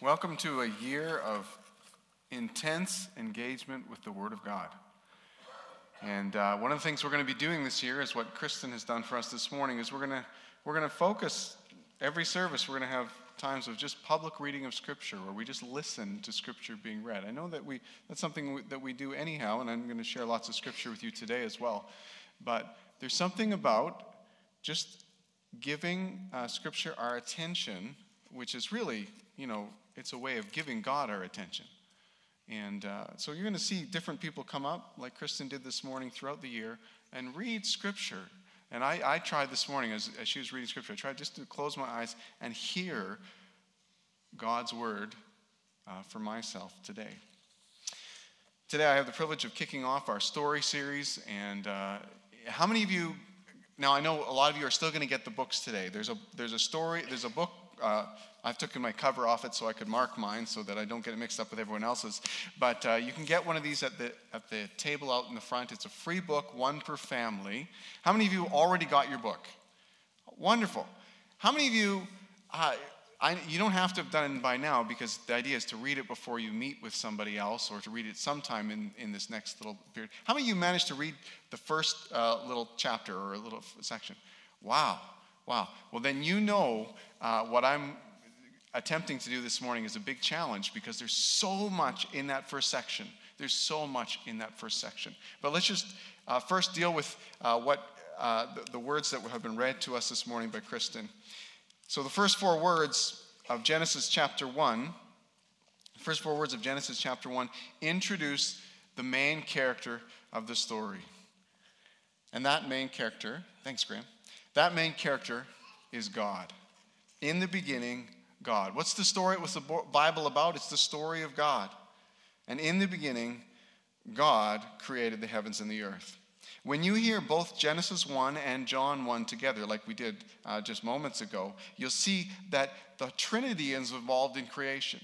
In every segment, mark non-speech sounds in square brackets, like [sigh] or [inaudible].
Welcome to a year of intense engagement with the Word of God. And uh, one of the things we're going to be doing this year is what Kristen has done for us this morning is we're going to we're going to focus every service we're going to have times of just public reading of scripture where we just listen to scripture being read. I know that we that's something that we do anyhow and I'm going to share lots of scripture with you today as well. But there's something about just giving uh, scripture our attention which is really, you know, it's a way of giving God our attention. And uh, so you're going to see different people come up, like Kristen did this morning throughout the year, and read Scripture. And I, I tried this morning as, as she was reading Scripture, I tried just to close my eyes and hear God's Word uh, for myself today. Today I have the privilege of kicking off our story series. And uh, how many of you, now I know a lot of you are still going to get the books today. There's a, there's a story, there's a book uh, I've taken my cover off it so I could mark mine so that I don't get it mixed up with everyone else's. But uh, you can get one of these at the, at the table out in the front. It's a free book, one per family. How many of you already got your book? Wonderful. How many of you, uh, I, you don't have to have done it by now because the idea is to read it before you meet with somebody else or to read it sometime in, in this next little period. How many of you managed to read the first uh, little chapter or a little section? Wow. Wow. Well, then you know uh, what I'm attempting to do this morning is a big challenge because there's so much in that first section. There's so much in that first section. But let's just uh, first deal with uh, what uh, the, the words that have been read to us this morning by Kristen. So, the first four words of Genesis chapter 1, the first four words of Genesis chapter 1 introduce the main character of the story. And that main character, thanks, Graham, that main character is God. In the beginning, God. What's the story? What's the Bible about? It's the story of God. And in the beginning, God created the heavens and the earth. When you hear both Genesis 1 and John 1 together, like we did uh, just moments ago, you'll see that the Trinity is involved in creation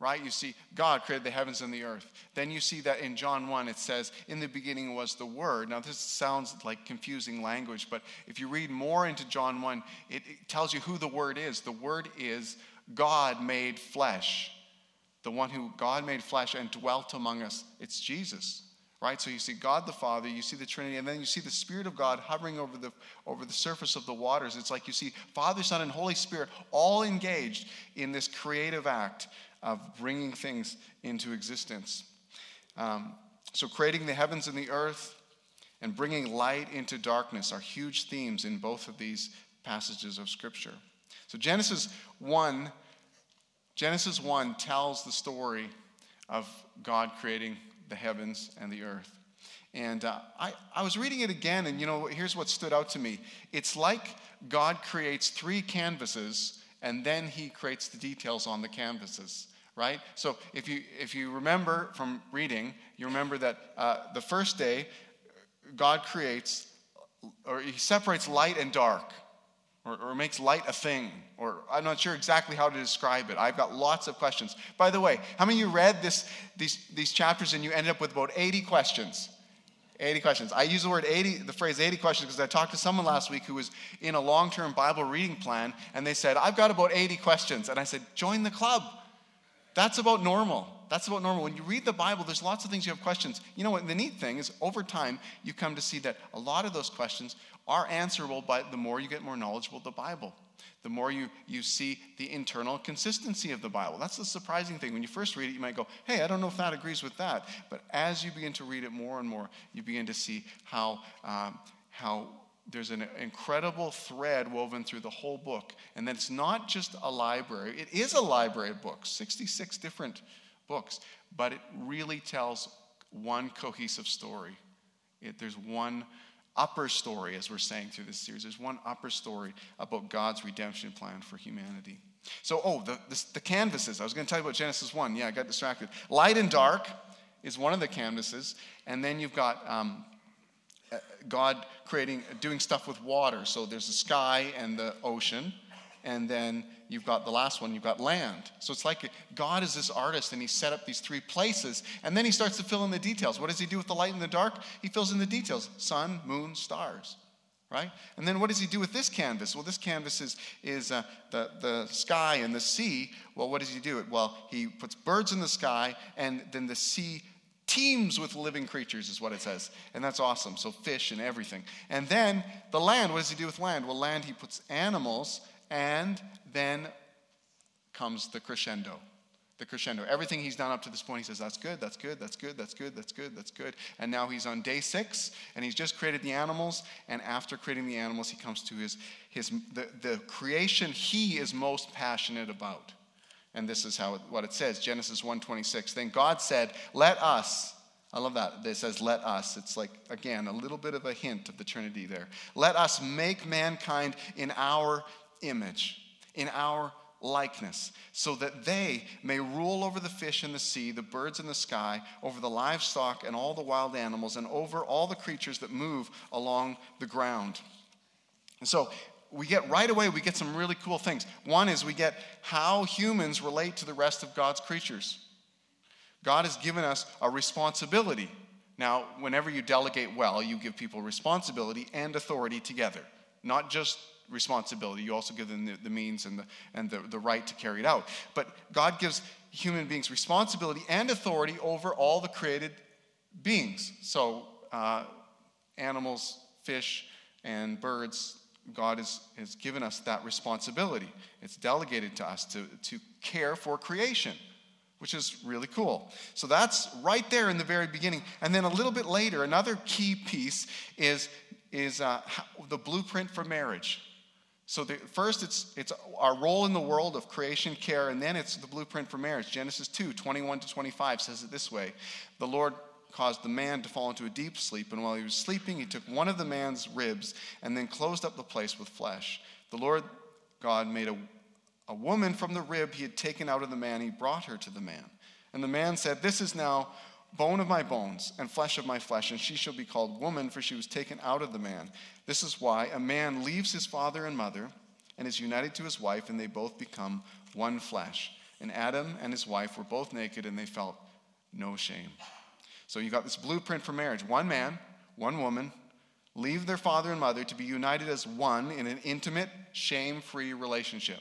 right? You see, God created the heavens and the earth. Then you see that in John 1, it says, In the beginning was the Word. Now, this sounds like confusing language, but if you read more into John 1, it, it tells you who the Word is. The Word is God made flesh, the one who God made flesh and dwelt among us. It's Jesus. Right? So you see God the Father, you see the Trinity, and then you see the Spirit of God hovering over the, over the surface of the waters. It's like you see Father, Son, and Holy Spirit all engaged in this creative act of bringing things into existence. Um, so, creating the heavens and the earth and bringing light into darkness are huge themes in both of these passages of Scripture. So, Genesis 1, Genesis 1 tells the story of God creating the heavens and the earth. And uh, I, I was reading it again, and you know, here's what stood out to me. It's like God creates three canvases, and then he creates the details on the canvases right? So if you if you remember from reading, you remember that uh, the first day, God creates or He separates light and dark, or, or makes light a thing, or I'm not sure exactly how to describe it. I've got lots of questions. By the way, how many of you read this these these chapters and you ended up with about 80 questions? 80 questions. I use the word 80, the phrase 80 questions because I talked to someone last week who was in a long term Bible reading plan and they said, I've got about 80 questions. And I said, join the club. That's about normal. That's about normal. When you read the Bible, there's lots of things you have questions. You know what? The neat thing is, over time, you come to see that a lot of those questions are answerable by the more you get more knowledgeable the Bible. The more you, you see the internal consistency of the Bible. That's the surprising thing. When you first read it, you might go, hey, I don't know if that agrees with that. But as you begin to read it more and more, you begin to see how, um, how there's an incredible thread woven through the whole book. And that it's not just a library, it is a library of books, 66 different books, but it really tells one cohesive story. It, there's one upper story, as we're saying through this series. There's one upper story about God's redemption plan for humanity. So, oh, the, the, the canvases. I was going to tell you about Genesis 1. Yeah, I got distracted. Light and dark is one of the canvases. And then you've got um, God creating, doing stuff with water. So there's the sky and the ocean, and then you've got the last one, you've got land. So it's like God is this artist, and he set up these three places, and then he starts to fill in the details. What does he do with the light and the dark? He fills in the details sun, moon, stars. right? And then what does he do with this canvas? Well, this canvas is, is uh, the, the sky and the sea. Well, what does he do? Well, he puts birds in the sky, and then the sea teems with living creatures, is what it says. And that's awesome. So, fish and everything. And then the land, what does he do with land? Well, land, he puts animals, and then comes the crescendo the crescendo. Everything he's done up to this point, he says, That's good, that's good, that's good, that's good, that's good, that's good. And now he's on day six, and he's just created the animals. And after creating the animals, he comes to his, his the, the creation he is most passionate about. And this is how what it says Genesis 1:26. Then God said, Let us. I love that. It says, let us. It's like, again, a little bit of a hint of the Trinity there. Let us make mankind in our image, in our likeness, so that they may rule over the fish in the sea, the birds in the sky, over the livestock and all the wild animals, and over all the creatures that move along the ground. And so we get right away, we get some really cool things. One is we get how humans relate to the rest of God's creatures. God has given us a responsibility. Now, whenever you delegate well, you give people responsibility and authority together, not just responsibility. You also give them the, the means and, the, and the, the right to carry it out. But God gives human beings responsibility and authority over all the created beings. So, uh, animals, fish, and birds, God has, has given us that responsibility. It's delegated to us to, to care for creation, which is really cool. So that's right there in the very beginning. And then a little bit later, another key piece is, is uh, the blueprint for marriage. So the, first, it's, it's our role in the world of creation care, and then it's the blueprint for marriage. Genesis 2, 21 to 25 says it this way The Lord caused the man to fall into a deep sleep, and while he was sleeping, he took one of the man's ribs and then closed up the place with flesh. The Lord God made a, a woman from the rib he had taken out of the man. He brought her to the man. And the man said, This is now bone of my bones and flesh of my flesh, and she shall be called woman, for she was taken out of the man. This is why a man leaves his father and mother and is united to his wife, and they both become one flesh. And Adam and his wife were both naked, and they felt no shame. So you got this blueprint for marriage one man, one woman, leave their father and mother to be united as one in an intimate, shame free relationship.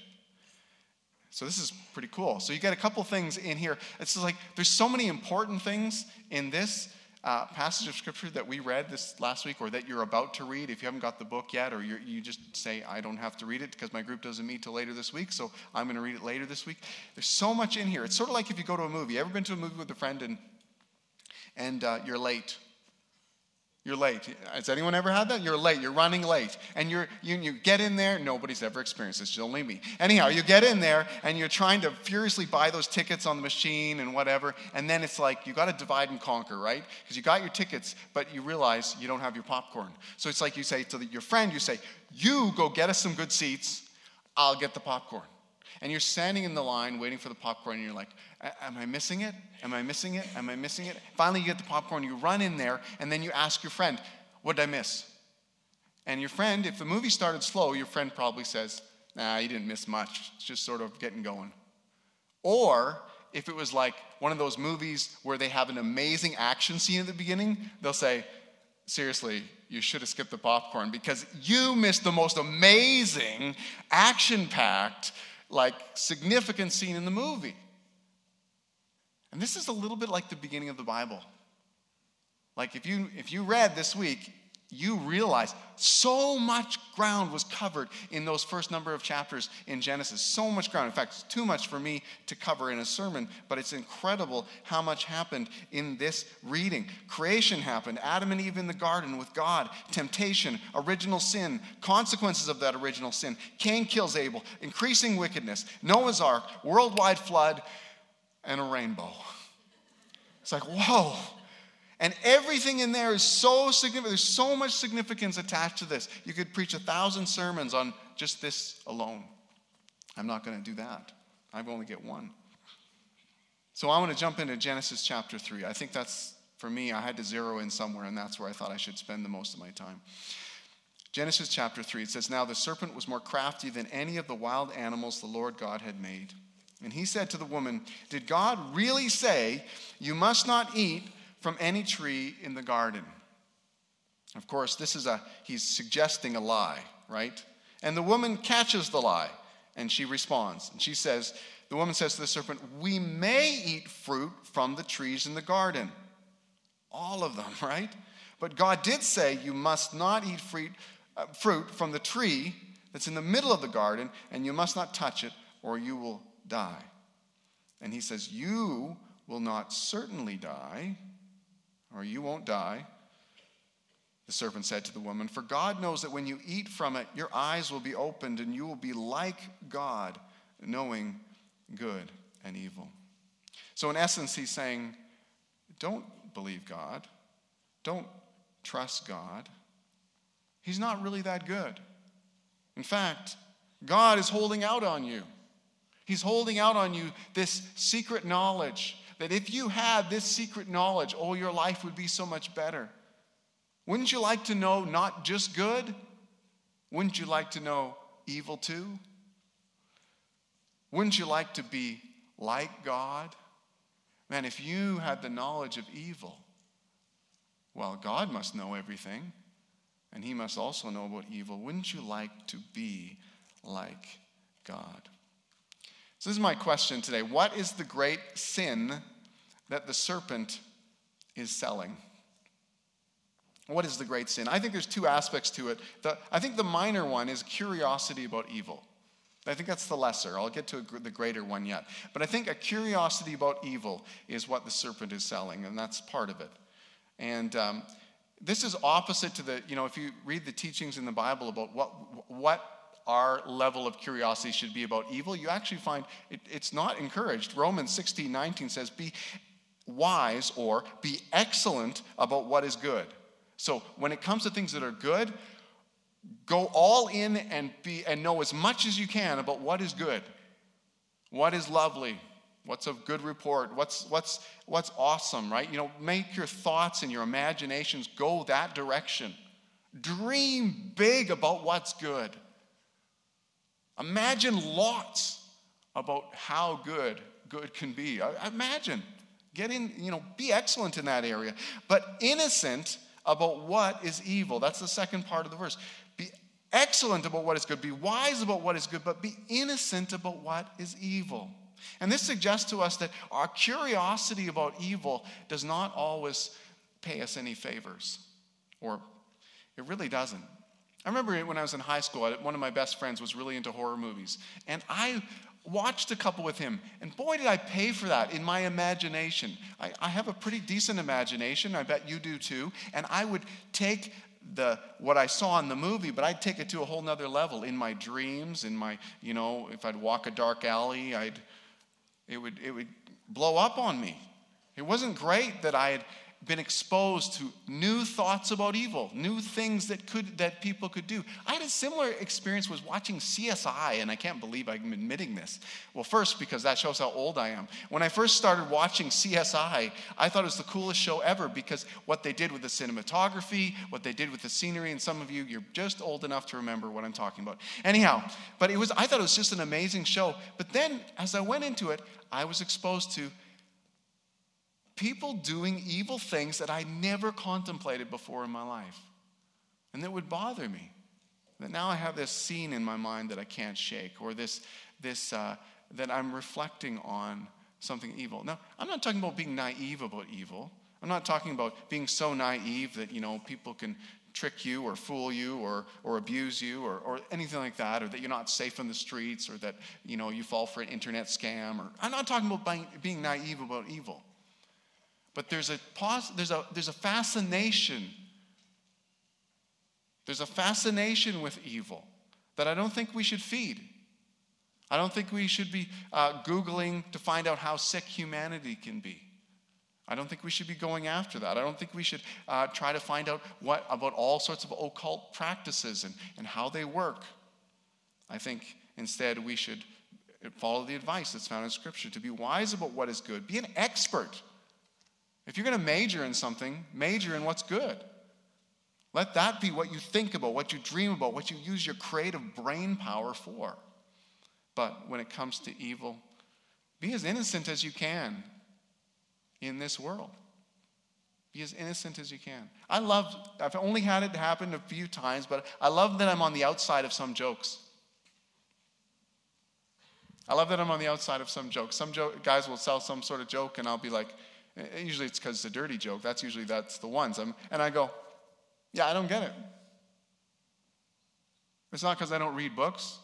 So this is pretty cool. So you get a couple things in here. It's like there's so many important things in this uh, passage of scripture that we read this last week or that you're about to read. If you haven't got the book yet or you just say i don't have to read it because my group doesn't meet till later this week so i'm going to read it later this week. There's so much in here. It's sort of like if you go to a movie. Ever been to a movie with a friend and and uh, you're late you're late. Has anyone ever had that? You're late. You're running late. And you're, you, you get in there. Nobody's ever experienced this, only me. Anyhow, you get in there and you're trying to furiously buy those tickets on the machine and whatever. And then it's like you got to divide and conquer, right? Because you got your tickets, but you realize you don't have your popcorn. So it's like you say to the, your friend, you say, You go get us some good seats. I'll get the popcorn. And you're standing in the line waiting for the popcorn, and you're like, Am I missing it? Am I missing it? Am I missing it? Finally, you get the popcorn, you run in there, and then you ask your friend, What did I miss? And your friend, if the movie started slow, your friend probably says, Nah, you didn't miss much. It's just sort of getting going. Or if it was like one of those movies where they have an amazing action scene at the beginning, they'll say, Seriously, you should have skipped the popcorn because you missed the most amazing, action packed, like significant scene in the movie. And this is a little bit like the beginning of the Bible. Like if you if you read this week, you realize so much ground was covered in those first number of chapters in Genesis. So much ground. In fact, it's too much for me to cover in a sermon, but it's incredible how much happened in this reading. Creation happened, Adam and Eve in the garden with God, temptation, original sin, consequences of that original sin. Cain kills Abel, increasing wickedness, Noah's ark, worldwide flood, and a rainbow. It's like, whoa. And everything in there is so significant. There's so much significance attached to this. You could preach a thousand sermons on just this alone. I'm not going to do that. I've only get one. So I want to jump into Genesis chapter 3. I think that's, for me, I had to zero in somewhere, and that's where I thought I should spend the most of my time. Genesis chapter 3, it says, Now the serpent was more crafty than any of the wild animals the Lord God had made. And he said to the woman, Did God really say, You must not eat from any tree in the garden? Of course, this is a, he's suggesting a lie, right? And the woman catches the lie and she responds. And she says, the woman says to the serpent, We may eat fruit from the trees in the garden. All of them, [laughs] right? But God did say, You must not eat fruit, uh, fruit from the tree that's in the middle of the garden, and you must not touch it, or you will die. And he says, You will not certainly die, or you won't die. The serpent said to the woman, For God knows that when you eat from it, your eyes will be opened, and you will be like God, knowing good and evil. So, in essence, he's saying, Don't believe God. Don't trust God. He's not really that good. In fact, God is holding out on you. He's holding out on you this secret knowledge that if you had this secret knowledge, oh, your life would be so much better. Wouldn't you like to know not just good? Wouldn't you like to know evil too? Wouldn't you like to be like God? Man, if you had the knowledge of evil, well, God must know everything, and He must also know about evil. Wouldn't you like to be like God? So, this is my question today. What is the great sin that the serpent is selling? What is the great sin? I think there's two aspects to it. The, I think the minor one is curiosity about evil. I think that's the lesser. I'll get to a, the greater one yet. But I think a curiosity about evil is what the serpent is selling, and that's part of it. And um, this is opposite to the, you know, if you read the teachings in the Bible about what, what our level of curiosity should be about evil, you actually find it, it's not encouraged. Romans 16 19 says, Be wise or be excellent about what is good. So when it comes to things that are good, Go all in and be and know as much as you can about what is good, what is lovely, what's a good report, what's what's what's awesome, right? You know, make your thoughts and your imaginations go that direction. Dream big about what's good. Imagine lots about how good good can be. Imagine. getting, you know, be excellent in that area, but innocent about what is evil. That's the second part of the verse Be excellent about what is good, be wise about what is good, but be innocent about what is evil. And this suggests to us that our curiosity about evil does not always pay us any favors, or it really doesn't. I remember when I was in high school, one of my best friends was really into horror movies, and I watched a couple with him, and boy, did I pay for that in my imagination. I, I have a pretty decent imagination, I bet you do too, and I would take the what I saw in the movie, but I'd take it to a whole nother level in my dreams, in my, you know, if I'd walk a dark alley, I'd it would it would blow up on me. It wasn't great that I had been exposed to new thoughts about evil, new things that could that people could do. I had a similar experience was watching CSI, and I can't believe I'm admitting this. Well, first because that shows how old I am. When I first started watching CSI, I thought it was the coolest show ever because what they did with the cinematography, what they did with the scenery, and some of you you're just old enough to remember what I'm talking about. Anyhow, but it was I thought it was just an amazing show. But then as I went into it, I was exposed to people doing evil things that I never contemplated before in my life. And that would bother me. That now I have this scene in my mind that I can't shake, or this, this uh, that I'm reflecting on something evil. Now, I'm not talking about being naive about evil. I'm not talking about being so naive that, you know, people can trick you or fool you or, or abuse you or, or anything like that, or that you're not safe in the streets or that, you know, you fall for an internet scam. Or, I'm not talking about being naive about evil. But there's a, there's a, there's a fascination. There's a fascination with evil that I don't think we should feed. I don't think we should be uh, Googling to find out how sick humanity can be. I don't think we should be going after that. I don't think we should uh, try to find out what about all sorts of occult practices and, and how they work. I think instead we should follow the advice that's found in Scripture to be wise about what is good, be an expert if you're going to major in something, major in what's good. Let that be what you think about, what you dream about, what you use your creative brain power for. But when it comes to evil, be as innocent as you can in this world. Be as innocent as you can. I love, I've only had it happen a few times, but I love that I'm on the outside of some jokes. I love that I'm on the outside of some jokes. Some joke, guys will sell some sort of joke, and I'll be like, usually it's because it's a dirty joke. That's usually that's the ones. I'm, and I go, yeah, I don't get it. It's not because I don't read books.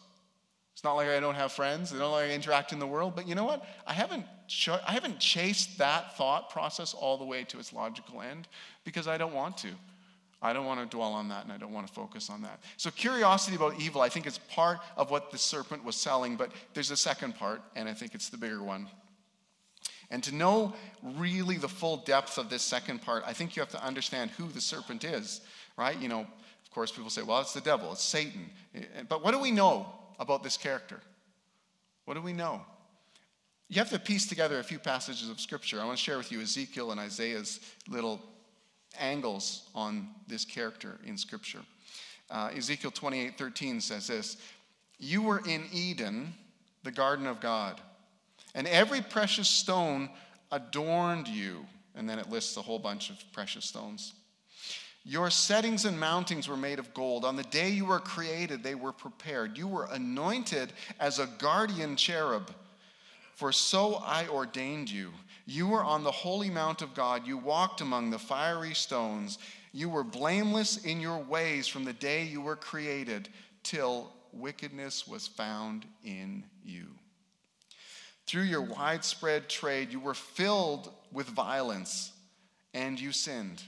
It's not like I don't have friends. I don't like I interact in the world. But you know what? I haven't, ch- I haven't chased that thought process all the way to its logical end because I don't want to. I don't want to dwell on that and I don't want to focus on that. So, curiosity about evil, I think, is part of what the serpent was selling, but there's a second part, and I think it's the bigger one. And to know really the full depth of this second part, I think you have to understand who the serpent is, right? You know, of course, people say, well, it's the devil, it's Satan. But what do we know about this character? What do we know? You have to piece together a few passages of scripture. I want to share with you Ezekiel and Isaiah's little angles on this character in scripture. Uh, Ezekiel 28 13 says this You were in Eden, the garden of God, and every precious stone adorned you. And then it lists a whole bunch of precious stones. Your settings and mountings were made of gold. On the day you were created, they were prepared. You were anointed as a guardian cherub, for so I ordained you. You were on the holy mount of God. You walked among the fiery stones. You were blameless in your ways from the day you were created till wickedness was found in you. Through your widespread trade, you were filled with violence and you sinned.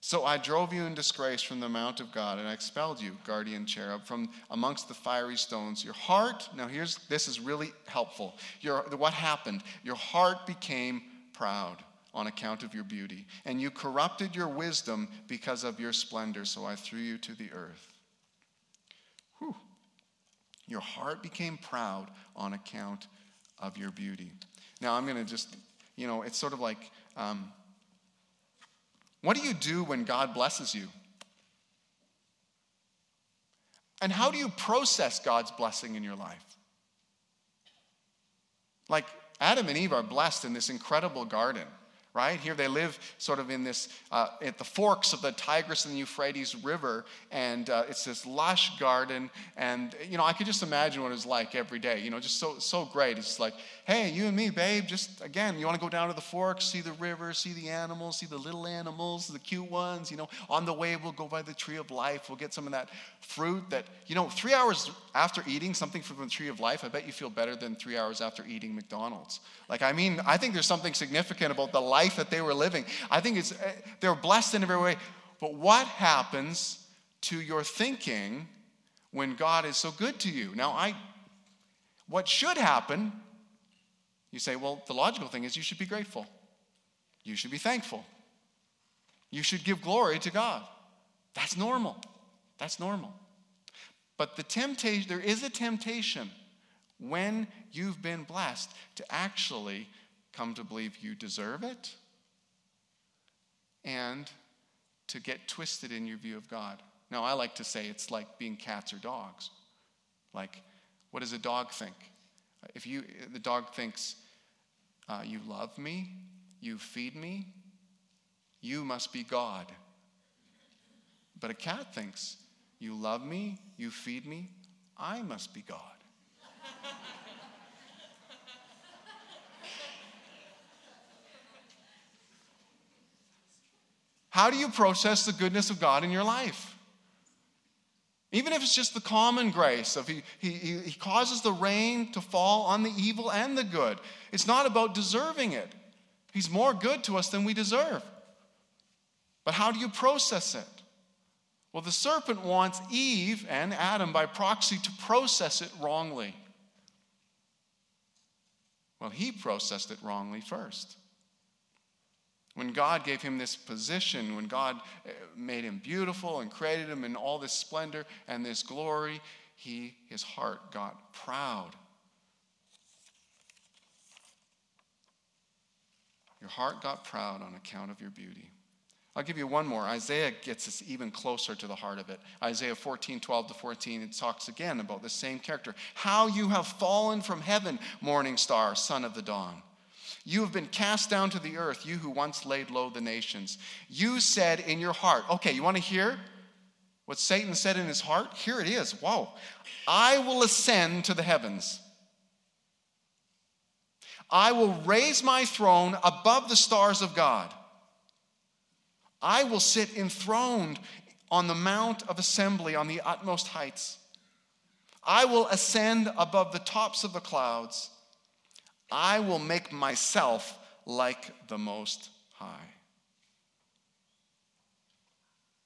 So I drove you in disgrace from the mount of God, and I expelled you, guardian cherub, from amongst the fiery stones. Your heart, now here's this is really helpful. Your, what happened? Your heart became proud on account of your beauty, and you corrupted your wisdom because of your splendor, so I threw you to the earth. Whew. Your heart became proud on account of your beauty. Now I'm going to just, you know, it's sort of like. Um, what do you do when God blesses you? And how do you process God's blessing in your life? Like Adam and Eve are blessed in this incredible garden right? Here they live sort of in this, uh, at the forks of the Tigris and the Euphrates River, and uh, it's this lush garden. And, you know, I could just imagine what it was like every day, you know, just so, so great. It's like, hey, you and me, babe, just again, you want to go down to the forks, see the river, see the animals, see the little animals, the cute ones, you know. On the way, we'll go by the tree of life, we'll get some of that fruit that, you know, three hours after eating something from the tree of life, I bet you feel better than three hours after eating McDonald's. Like, I mean, I think there's something significant about the life life that they were living. I think it's, eh, they were blessed in every way. But what happens to your thinking when God is so good to you? Now, I, what should happen, you say, well, the logical thing is you should be grateful. You should be thankful. You should give glory to God. That's normal. That's normal. But the temptation, there is a temptation when you've been blessed to actually come to believe you deserve it and to get twisted in your view of God. Now, I like to say it's like being cats or dogs. Like, what does a dog think? If you, the dog thinks, uh, you love me, you feed me, you must be God. But a cat thinks, you love me, you feed me, I must be God. How do you process the goodness of God in your life? Even if it's just the common grace of he, he, he causes the rain to fall on the evil and the good. It's not about deserving it. He's more good to us than we deserve. But how do you process it? Well, the serpent wants Eve and Adam by proxy to process it wrongly. Well, he processed it wrongly first. When God gave him this position, when God eh, made him beautiful and created him in all this splendor and this glory, he, his heart got proud. Your heart got proud on account of your beauty. I'll give you one more. Isaiah gets us even closer to the heart of it. Isaiah 14, 12 to 14, it talks again about the same character. How you have fallen from heaven, morning star, son of the dawn. You have been cast down to the earth, you who once laid low the nations. You said in your heart, okay, you want to hear what Satan said in his heart? Here it is. Whoa. I will ascend to the heavens. I will raise my throne above the stars of God. I will sit enthroned on the mount of assembly on the utmost heights. I will ascend above the tops of the clouds. I will make myself like the Most High.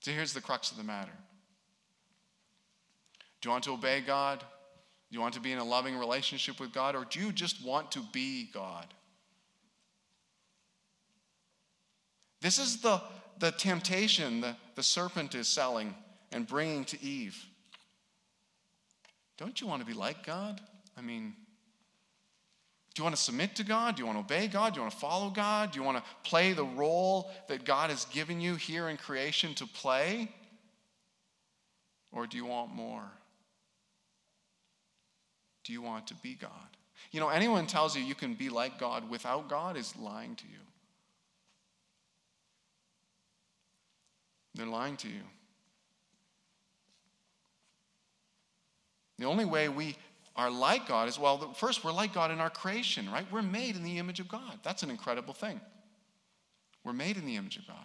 So here's the crux of the matter Do you want to obey God? Do you want to be in a loving relationship with God? Or do you just want to be God? This is the, the temptation the, the serpent is selling and bringing to Eve. Don't you want to be like God? I mean, do you want to submit to God? Do you want to obey God? Do you want to follow God? Do you want to play the role that God has given you here in creation to play? Or do you want more? Do you want to be God? You know, anyone tells you you can be like God without God is lying to you. They're lying to you. The only way we are like God is, well, first, we're like God in our creation, right? We're made in the image of God. That's an incredible thing. We're made in the image of God.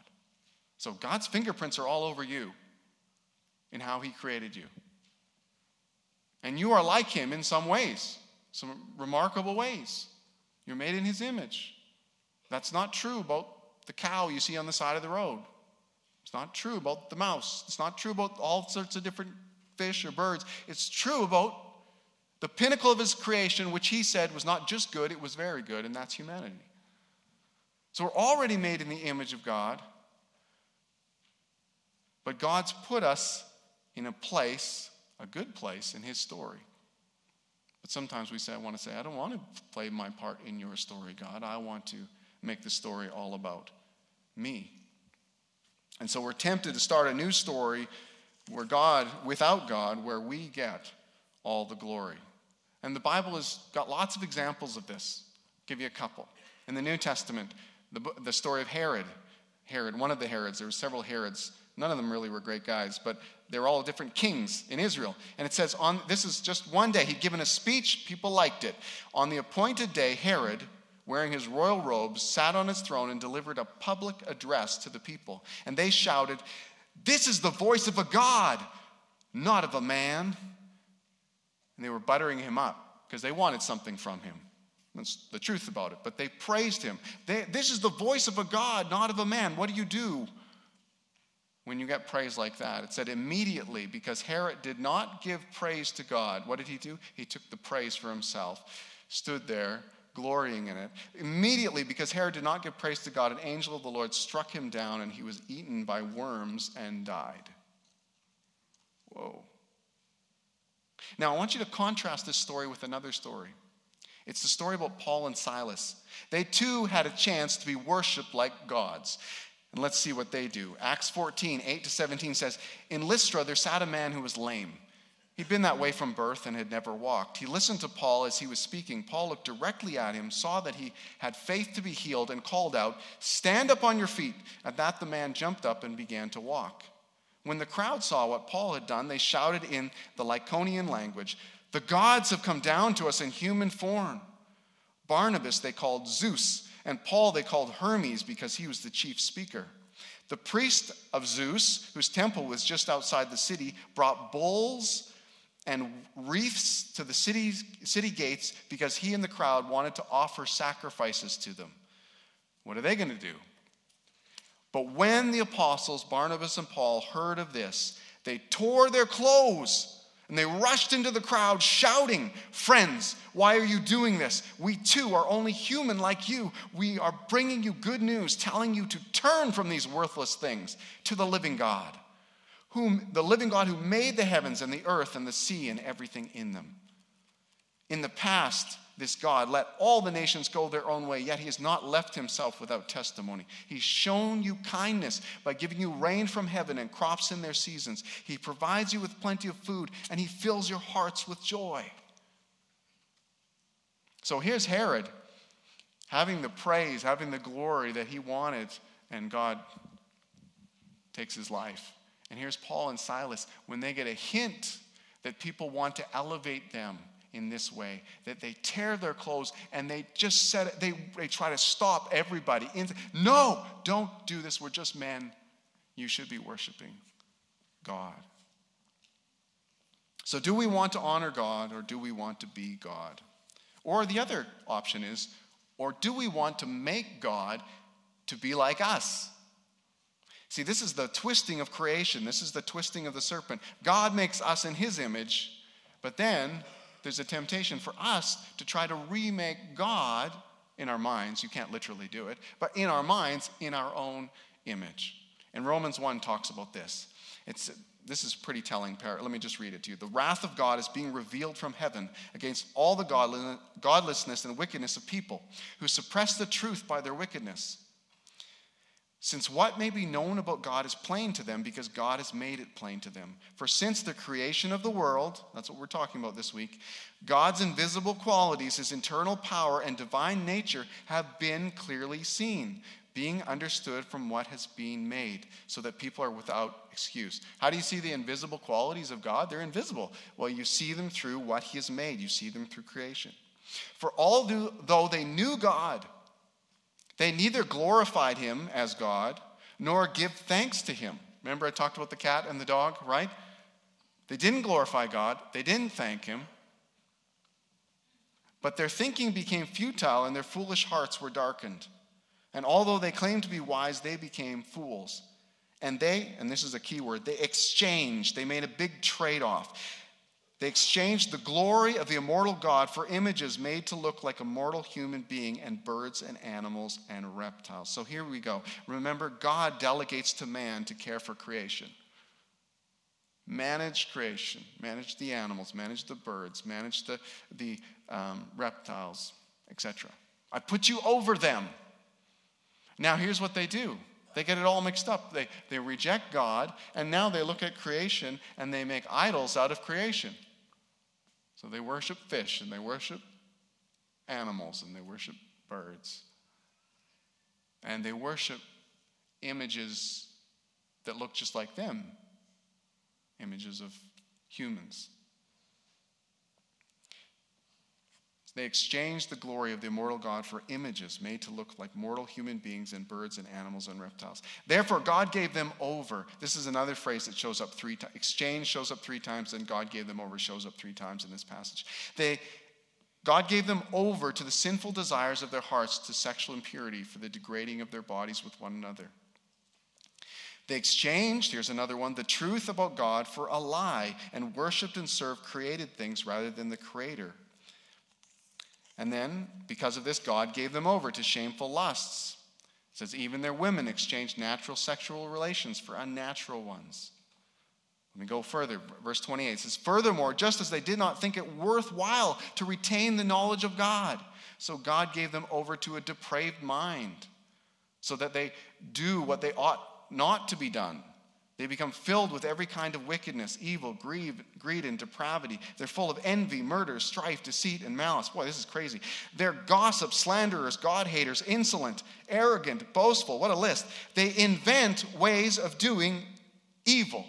So God's fingerprints are all over you in how He created you. And you are like Him in some ways, some remarkable ways. You're made in His image. That's not true about the cow you see on the side of the road. It's not true about the mouse. It's not true about all sorts of different fish or birds. It's true about the pinnacle of his creation, which he said was not just good, it was very good, and that's humanity. So we're already made in the image of God, but God's put us in a place, a good place, in his story. But sometimes we say, I want to say, I don't want to play my part in your story, God. I want to make the story all about me. And so we're tempted to start a new story where God, without God, where we get all the glory. And the Bible has got lots of examples of this. I'll give you a couple. In the New Testament, the, the story of Herod. Herod, one of the Herods, there were several Herods. None of them really were great guys, but they were all different kings in Israel. And it says, on this is just one day, he'd given a speech, people liked it. On the appointed day, Herod, wearing his royal robes, sat on his throne and delivered a public address to the people. And they shouted, this is the voice of a God, not of a man. And they were buttering him up because they wanted something from him. That's the truth about it. But they praised him. They, this is the voice of a God, not of a man. What do you do when you get praise like that? It said immediately, because Herod did not give praise to God, what did he do? He took the praise for himself, stood there glorying in it. Immediately, because Herod did not give praise to God, an angel of the Lord struck him down and he was eaten by worms and died. Whoa. Now, I want you to contrast this story with another story. It's the story about Paul and Silas. They too had a chance to be worshiped like gods. And let's see what they do. Acts 14, 8 to 17 says In Lystra, there sat a man who was lame. He'd been that way from birth and had never walked. He listened to Paul as he was speaking. Paul looked directly at him, saw that he had faith to be healed, and called out, Stand up on your feet. At that, the man jumped up and began to walk. When the crowd saw what Paul had done, they shouted in the Lycaonian language, The gods have come down to us in human form. Barnabas they called Zeus, and Paul they called Hermes because he was the chief speaker. The priest of Zeus, whose temple was just outside the city, brought bulls and wreaths to the city, city gates because he and the crowd wanted to offer sacrifices to them. What are they going to do? But when the apostles, Barnabas and Paul, heard of this, they tore their clothes and they rushed into the crowd shouting, Friends, why are you doing this? We too are only human like you. We are bringing you good news, telling you to turn from these worthless things to the living God whom the living God who made the heavens and the earth and the sea and everything in them. In the past, this God let all the nations go their own way, yet he has not left himself without testimony. He's shown you kindness by giving you rain from heaven and crops in their seasons. He provides you with plenty of food, and he fills your hearts with joy. So here's Herod having the praise, having the glory that he wanted, and God takes his life. And here's Paul and Silas when they get a hint that people want to elevate them in this way that they tear their clothes and they just said they, they try to stop everybody. No, don't do this. We're just men. You should be worshiping God. So, do we want to honor God or do we want to be God? Or the other option is, or do we want to make God to be like us? See, this is the twisting of creation. This is the twisting of the serpent. God makes us in his image, but then there's a temptation for us to try to remake God in our minds. You can't literally do it, but in our minds, in our own image. And Romans 1 talks about this. It's this is pretty telling. Let me just read it to you. The wrath of God is being revealed from heaven against all the godlessness and wickedness of people who suppress the truth by their wickedness. Since what may be known about God is plain to them because God has made it plain to them. For since the creation of the world, that's what we're talking about this week, God's invisible qualities, his internal power and divine nature have been clearly seen being understood from what has been made, so that people are without excuse. How do you see the invisible qualities of God? They're invisible. Well, you see them through what He has made, you see them through creation. For although they knew God, they neither glorified Him as God nor give thanks to Him. Remember, I talked about the cat and the dog, right? They didn't glorify God, they didn't thank Him. But their thinking became futile and their foolish hearts were darkened. And although they claimed to be wise, they became fools. And they, and this is a key word, they exchanged, they made a big trade off. They exchanged the glory of the immortal God for images made to look like a mortal human being and birds and animals and reptiles. So here we go. Remember, God delegates to man to care for creation. Manage creation, manage the animals, manage the birds, manage the, the um, reptiles, etc. I put you over them. Now, here's what they do they get it all mixed up. They, they reject God, and now they look at creation and they make idols out of creation. So they worship fish, and they worship animals, and they worship birds. And they worship images that look just like them images of humans. They exchanged the glory of the immortal God for images made to look like mortal human beings and birds and animals and reptiles. Therefore, God gave them over. This is another phrase that shows up three times. Exchange shows up three times, and God gave them over shows up three times in this passage. They, God gave them over to the sinful desires of their hearts to sexual impurity for the degrading of their bodies with one another. They exchanged, here's another one, the truth about God for a lie and worshiped and served created things rather than the Creator and then, because of this, God gave them over to shameful lusts. It says, even their women exchanged natural sexual relations for unnatural ones. Let me go further. Verse 28 says, Furthermore, just as they did not think it worthwhile to retain the knowledge of God, so God gave them over to a depraved mind, so that they do what they ought not to be done. They become filled with every kind of wickedness, evil, greed, greed, and depravity. They're full of envy, murder, strife, deceit, and malice. Boy, this is crazy. They're gossips, slanderers, God haters, insolent, arrogant, boastful. What a list. They invent ways of doing evil.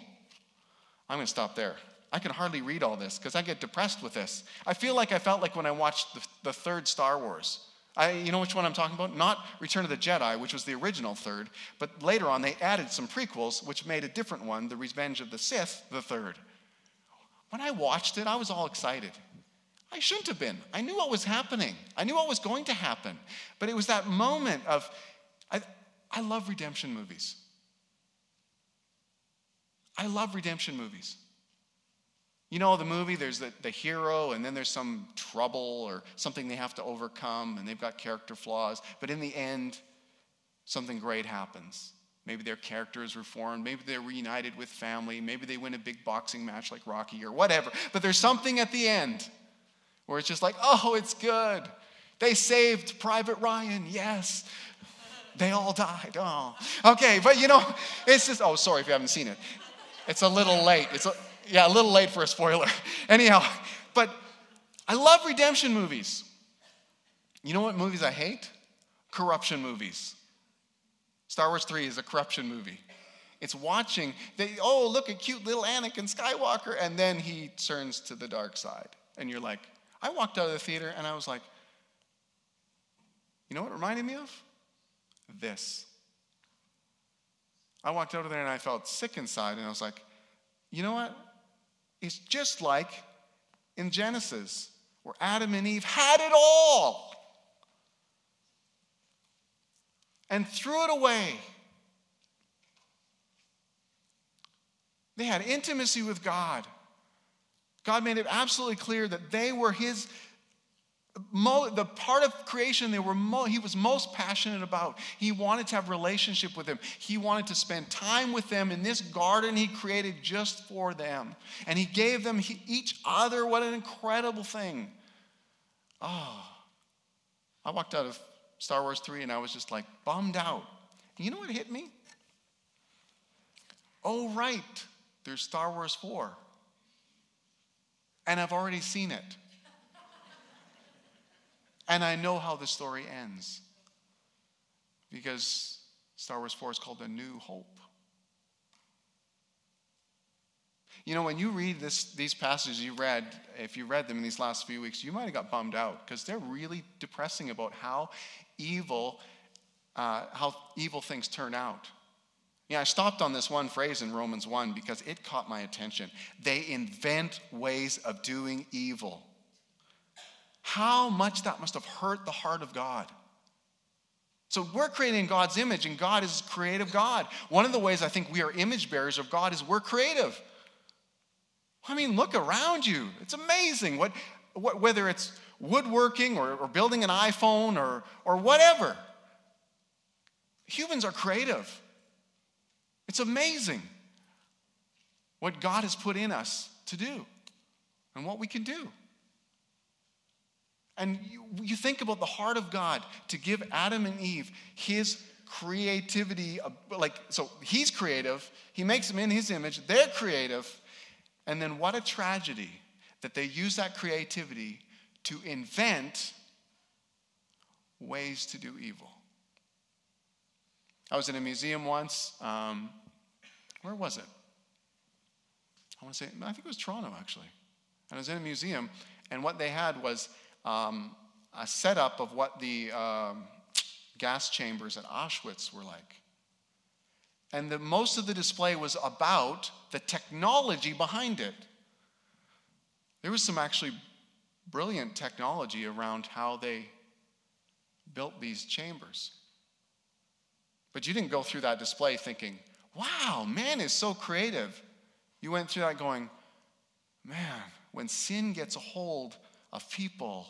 I'm going to stop there. I can hardly read all this because I get depressed with this. I feel like I felt like when I watched the, the third Star Wars. I, you know which one I'm talking about? Not Return of the Jedi, which was the original third, but later on they added some prequels, which made a different one, The Revenge of the Sith, the third. When I watched it, I was all excited. I shouldn't have been. I knew what was happening, I knew what was going to happen. But it was that moment of, I, I love redemption movies. I love redemption movies. You know, the movie, there's the, the hero, and then there's some trouble or something they have to overcome, and they've got character flaws. But in the end, something great happens. Maybe their character is reformed. Maybe they're reunited with family. Maybe they win a big boxing match like Rocky or whatever. But there's something at the end where it's just like, oh, it's good. They saved Private Ryan. Yes. They all died. Oh. Okay, but you know, it's just, oh, sorry if you haven't seen it. It's a little late. It's a, yeah, a little late for a spoiler. [laughs] Anyhow, but I love redemption movies. You know what movies I hate? corruption movies. Star Wars 3 is a corruption movie. It's watching, they, oh, look at cute little Anakin Skywalker, and then he turns to the dark side. And you're like, I walked out of the theater and I was like, you know what it reminded me of? This. I walked out of there and I felt sick inside, and I was like, you know what? It's just like in Genesis, where Adam and Eve had it all and threw it away. They had intimacy with God. God made it absolutely clear that they were His the part of creation they were mo, he was most passionate about. He wanted to have relationship with them. He wanted to spend time with them in this garden he created just for them. And he gave them each other. What an incredible thing. Oh, I walked out of Star Wars 3 and I was just like bummed out. And you know what hit me? Oh, right, there's Star Wars 4. And I've already seen it. And I know how the story ends because Star Wars 4 is called A New Hope. You know, when you read this, these passages you read, if you read them in these last few weeks, you might have got bummed out because they're really depressing about how evil, uh, how evil things turn out. Yeah, I stopped on this one phrase in Romans 1 because it caught my attention. They invent ways of doing evil how much that must have hurt the heart of God. So we're created in God's image, and God is creative God. One of the ways I think we are image bearers of God is we're creative. I mean, look around you. It's amazing what, what whether it's woodworking or, or building an iPhone or, or whatever. Humans are creative. It's amazing what God has put in us to do and what we can do. And you, you, think about the heart of God to give Adam and Eve his creativity. Like, so he's creative, he makes them in his image, they're creative. And then what a tragedy that they use that creativity to invent ways to do evil. I was in a museum once. Um, where was it? I want to say, I think it was Toronto actually. And I was in a museum, and what they had was um, a setup of what the um, gas chambers at Auschwitz were like. And the, most of the display was about the technology behind it. There was some actually brilliant technology around how they built these chambers. But you didn't go through that display thinking, wow, man is so creative. You went through that going, man, when sin gets a hold of people,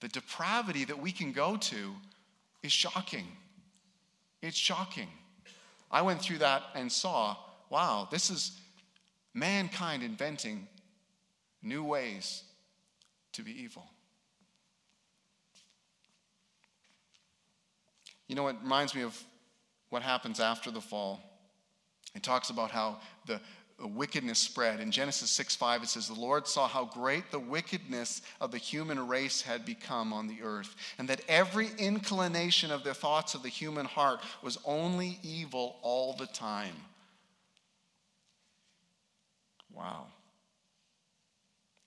the depravity that we can go to is shocking. It's shocking. I went through that and saw wow, this is mankind inventing new ways to be evil. You know, it reminds me of what happens after the fall. It talks about how the, wickedness spread. In Genesis 6 5, it says, The Lord saw how great the wickedness of the human race had become on the earth, and that every inclination of the thoughts of the human heart was only evil all the time. Wow.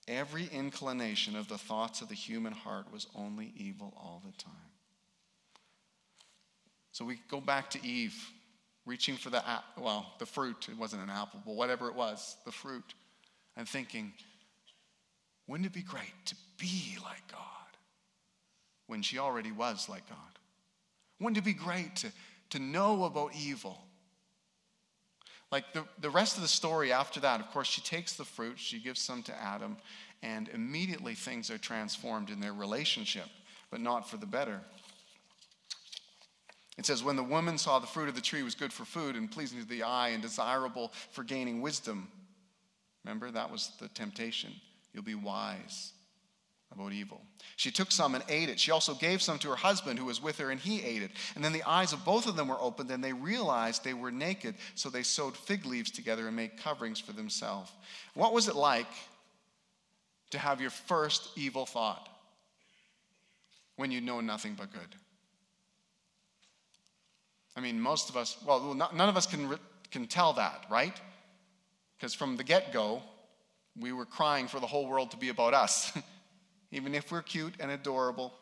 Every inclination of the thoughts of the human heart was only evil all the time. So we go back to Eve reaching for the, well, the fruit. It wasn't an apple, but whatever it was, the fruit. And thinking, wouldn't it be great to be like God when she already was like God? Wouldn't it be great to, to know about evil? Like the, the rest of the story after that, of course, she takes the fruit, she gives some to Adam, and immediately things are transformed in their relationship, but not for the better. It says, When the woman saw the fruit of the tree was good for food and pleasing to the eye and desirable for gaining wisdom, remember that was the temptation. You'll be wise about evil. She took some and ate it. She also gave some to her husband who was with her, and he ate it. And then the eyes of both of them were opened, and they realized they were naked. So they sewed fig leaves together and made coverings for themselves. What was it like to have your first evil thought when you know nothing but good? I mean, most of us, well, none of us can, can tell that, right? Because from the get go, we were crying for the whole world to be about us. [laughs] Even if we're cute and adorable,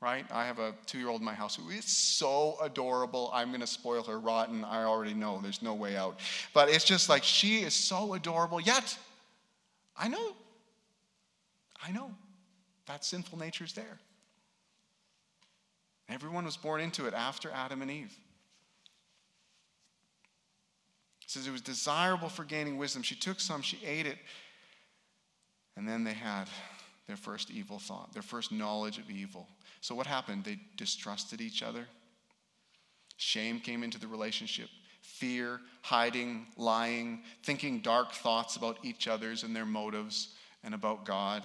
right? I have a two year old in my house who is so adorable. I'm going to spoil her rotten. I already know there's no way out. But it's just like she is so adorable, yet I know, I know that sinful nature is there. Everyone was born into it after Adam and Eve. Says it was desirable for gaining wisdom. She took some, she ate it, and then they had their first evil thought, their first knowledge of evil. So what happened? They distrusted each other. Shame came into the relationship. Fear, hiding, lying, thinking dark thoughts about each other's and their motives and about God.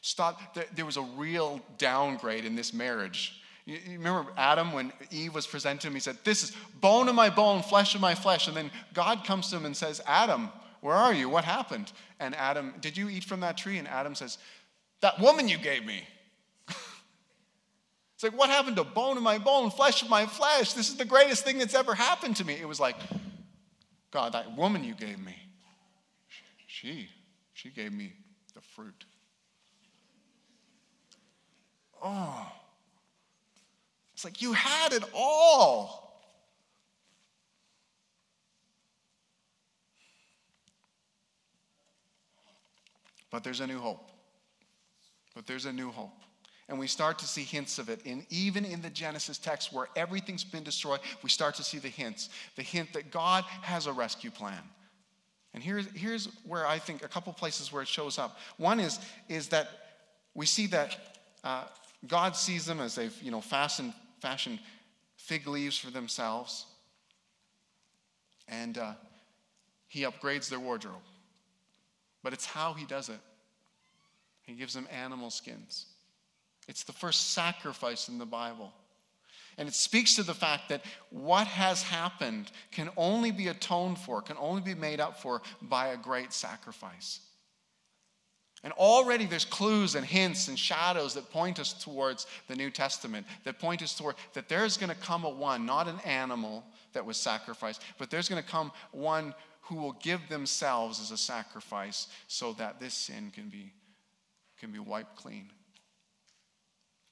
Stop. There was a real downgrade in this marriage. You remember Adam when Eve was presented to him, he said, This is bone of my bone, flesh of my flesh. And then God comes to him and says, Adam, where are you? What happened? And Adam, did you eat from that tree? And Adam says, That woman you gave me. [laughs] it's like, what happened to bone of my bone, flesh of my flesh? This is the greatest thing that's ever happened to me. It was like, God, that woman you gave me, she, she gave me the fruit. Oh. It's like you had it all. But there's a new hope. But there's a new hope. And we start to see hints of it. And even in the Genesis text where everything's been destroyed, we start to see the hints. The hint that God has a rescue plan. And here's, here's where I think a couple places where it shows up. One is, is that we see that uh, God sees them as they've you know, fastened fashion fig leaves for themselves. And uh, he upgrades their wardrobe. But it's how he does it. He gives them animal skins. It's the first sacrifice in the Bible. And it speaks to the fact that what has happened can only be atoned for, can only be made up for by a great sacrifice. And already there's clues and hints and shadows that point us towards the New Testament, that point us toward that there's going to come a one, not an animal that was sacrificed, but there's going to come one who will give themselves as a sacrifice so that this sin can be, can be wiped clean.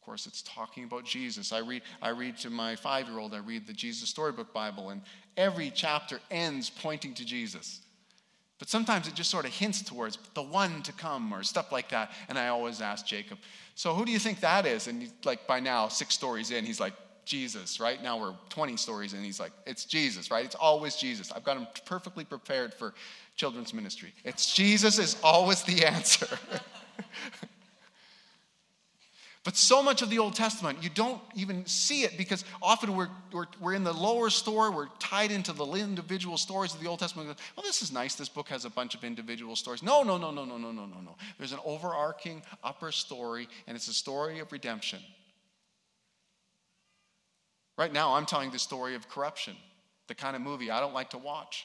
Of course, it's talking about Jesus. I read, I read to my five year old, I read the Jesus Storybook Bible, and every chapter ends pointing to Jesus. But sometimes it just sort of hints towards the one to come or stuff like that. And I always ask Jacob, so who do you think that is? And like by now, six stories in, he's like, Jesus, right? Now we're 20 stories in, he's like, it's Jesus, right? It's always Jesus. I've got him perfectly prepared for children's ministry. It's Jesus is always the [laughs] answer. But so much of the Old Testament, you don't even see it because often we're, we're, we're, in the lower story, we're tied into the individual stories of the Old Testament. Well, this is nice. This book has a bunch of individual stories. No, no, no, no, no, no, no, no, no. There's an overarching upper story, and it's a story of redemption. Right now, I'm telling the story of corruption, the kind of movie I don't like to watch.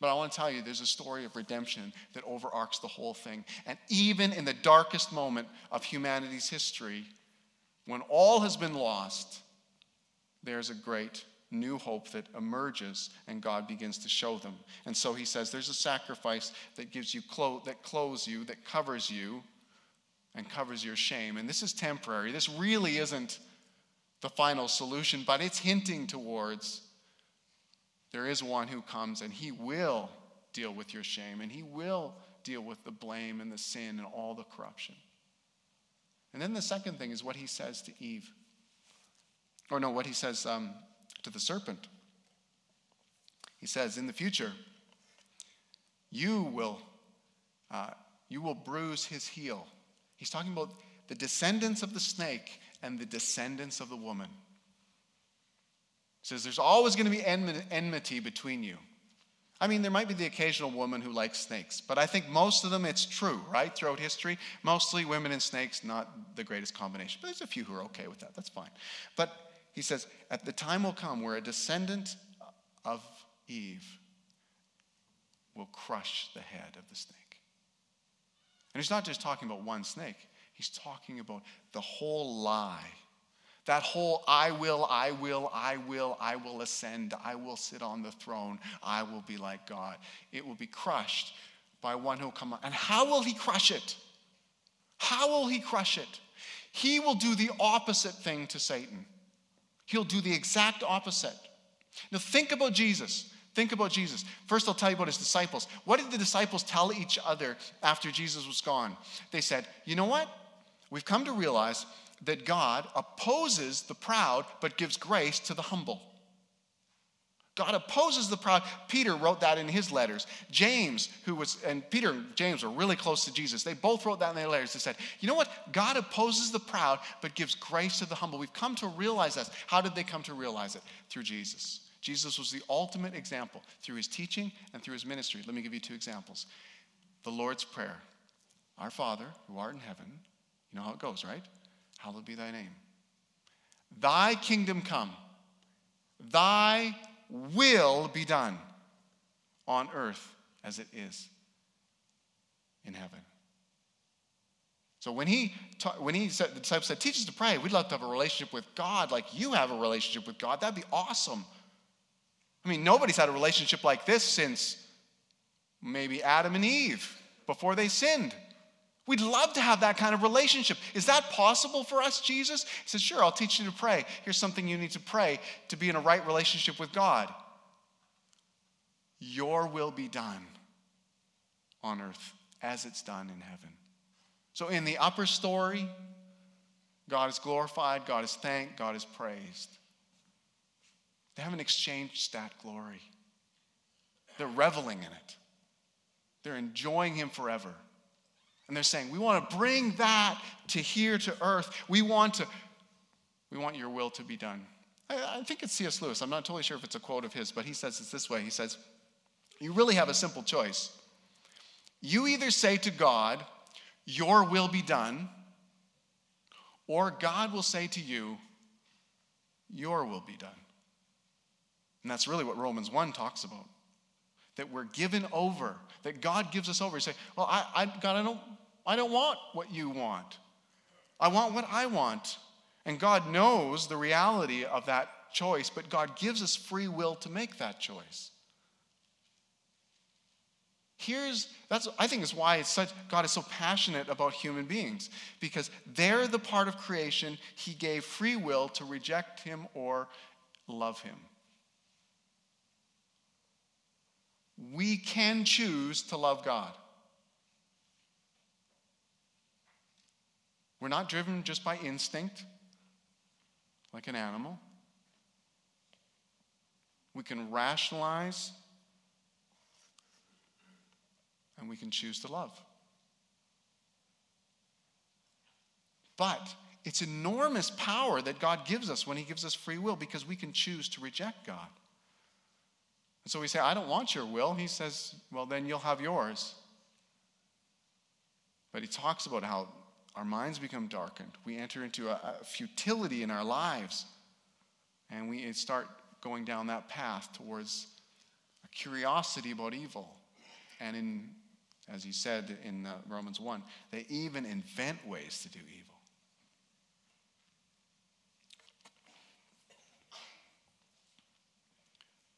But I want to tell you, there's a story of redemption that overarches the whole thing. And even in the darkest moment of humanity's history, when all has been lost, there's a great new hope that emerges and God begins to show them. And so he says there's a sacrifice that gives you clothes that clothes you, that covers you and covers your shame. And this is temporary. This really isn't the final solution, but it's hinting towards there is one who comes and he will deal with your shame and he will deal with the blame and the sin and all the corruption. And then the second thing is what he says to Eve. Or no, what he says um, to the serpent. He says, In the future, you will, uh, you will bruise his heel. He's talking about the descendants of the snake and the descendants of the woman says there's always going to be enmity between you. I mean, there might be the occasional woman who likes snakes, but I think most of them it's true, right? Throughout history, mostly women and snakes, not the greatest combination. But there's a few who are okay with that. That's fine. But he says, at the time will come where a descendant of Eve will crush the head of the snake. And he's not just talking about one snake, he's talking about the whole lie That whole I will, I will, I will, I will ascend, I will sit on the throne, I will be like God. It will be crushed by one who will come. And how will he crush it? How will he crush it? He will do the opposite thing to Satan. He'll do the exact opposite. Now, think about Jesus. Think about Jesus. First, I'll tell you about his disciples. What did the disciples tell each other after Jesus was gone? They said, You know what? We've come to realize that God opposes the proud but gives grace to the humble. God opposes the proud. Peter wrote that in his letters. James, who was, and Peter and James were really close to Jesus. They both wrote that in their letters. They said, You know what? God opposes the proud, but gives grace to the humble. We've come to realize that. How did they come to realize it? Through Jesus. Jesus was the ultimate example through his teaching and through his ministry. Let me give you two examples. The Lord's Prayer Our Father, who art in heaven, you know how it goes, right? Hallowed be thy name. Thy kingdom come, thy will be done on earth as it is in heaven. So when he ta- when he said the disciples said, "Teach us to pray," we'd love to have a relationship with God like you have a relationship with God. That'd be awesome. I mean, nobody's had a relationship like this since maybe Adam and Eve before they sinned. We'd love to have that kind of relationship. Is that possible for us, Jesus? He says, Sure, I'll teach you to pray. Here's something you need to pray to be in a right relationship with God. Your will be done on earth as it's done in heaven. So, in the upper story, God is glorified, God is thanked, God is praised. They haven't exchanged that glory. They're reveling in it, they're enjoying Him forever. And they're saying, we want to bring that to here to earth. We want to, we want your will to be done. I, I think it's C.S. Lewis. I'm not totally sure if it's a quote of his, but he says it's this way. He says, You really have a simple choice. You either say to God, Your will be done, or God will say to you, Your will be done. And that's really what Romans 1 talks about that we're given over, that God gives us over. You say, Well, I, I, God, I don't, I don't want what you want. I want what I want. And God knows the reality of that choice, but God gives us free will to make that choice. Here's that's I think is why it's such God is so passionate about human beings because they're the part of creation he gave free will to reject him or love him. We can choose to love God. We're not driven just by instinct, like an animal. We can rationalize and we can choose to love. But it's enormous power that God gives us when He gives us free will because we can choose to reject God. And so we say, I don't want your will. He says, Well, then you'll have yours. But he talks about how our minds become darkened. We enter into a, a futility in our lives. And we start going down that path towards a curiosity about evil. And in, as he said in uh, Romans 1, they even invent ways to do evil.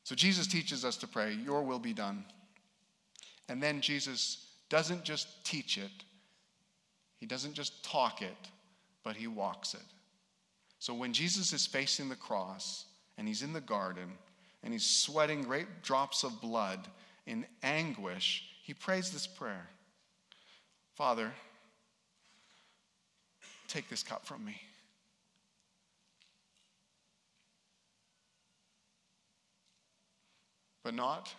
So Jesus teaches us to pray, Your will be done. And then Jesus doesn't just teach it, He doesn't just talk it, but He walks it. So when Jesus is facing the cross and He's in the garden and He's sweating great drops of blood in anguish, He prays this prayer Father, take this cup from me. But not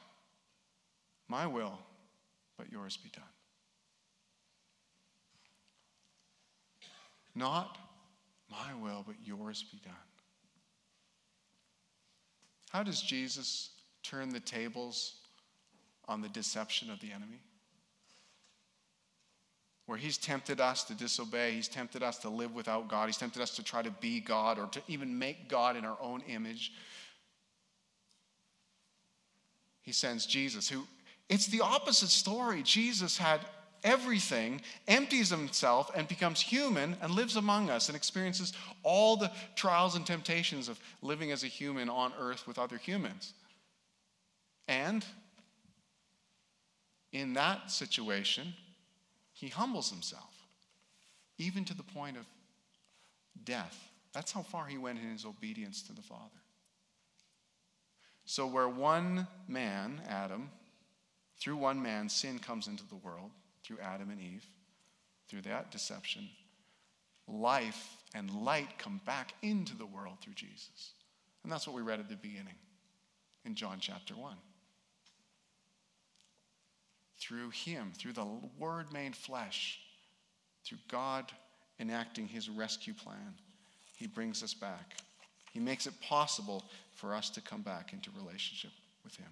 my will, but yours be done. Not my will, but yours be done. How does Jesus turn the tables on the deception of the enemy? Where he's tempted us to disobey, he's tempted us to live without God, he's tempted us to try to be God or to even make God in our own image he sends Jesus, who it's the opposite story. Jesus had everything, empties himself, and becomes human and lives among us and experiences all the trials and temptations of living as a human on earth with other humans. And in that situation, he humbles himself, even to the point of death. That's how far he went in his obedience to the Father. So, where one man, Adam, through one man, sin comes into the world, through Adam and Eve, through that deception, life and light come back into the world through Jesus. And that's what we read at the beginning in John chapter 1 through him, through the Word made flesh, through God enacting his rescue plan, he brings us back. He makes it possible for us to come back into relationship with him.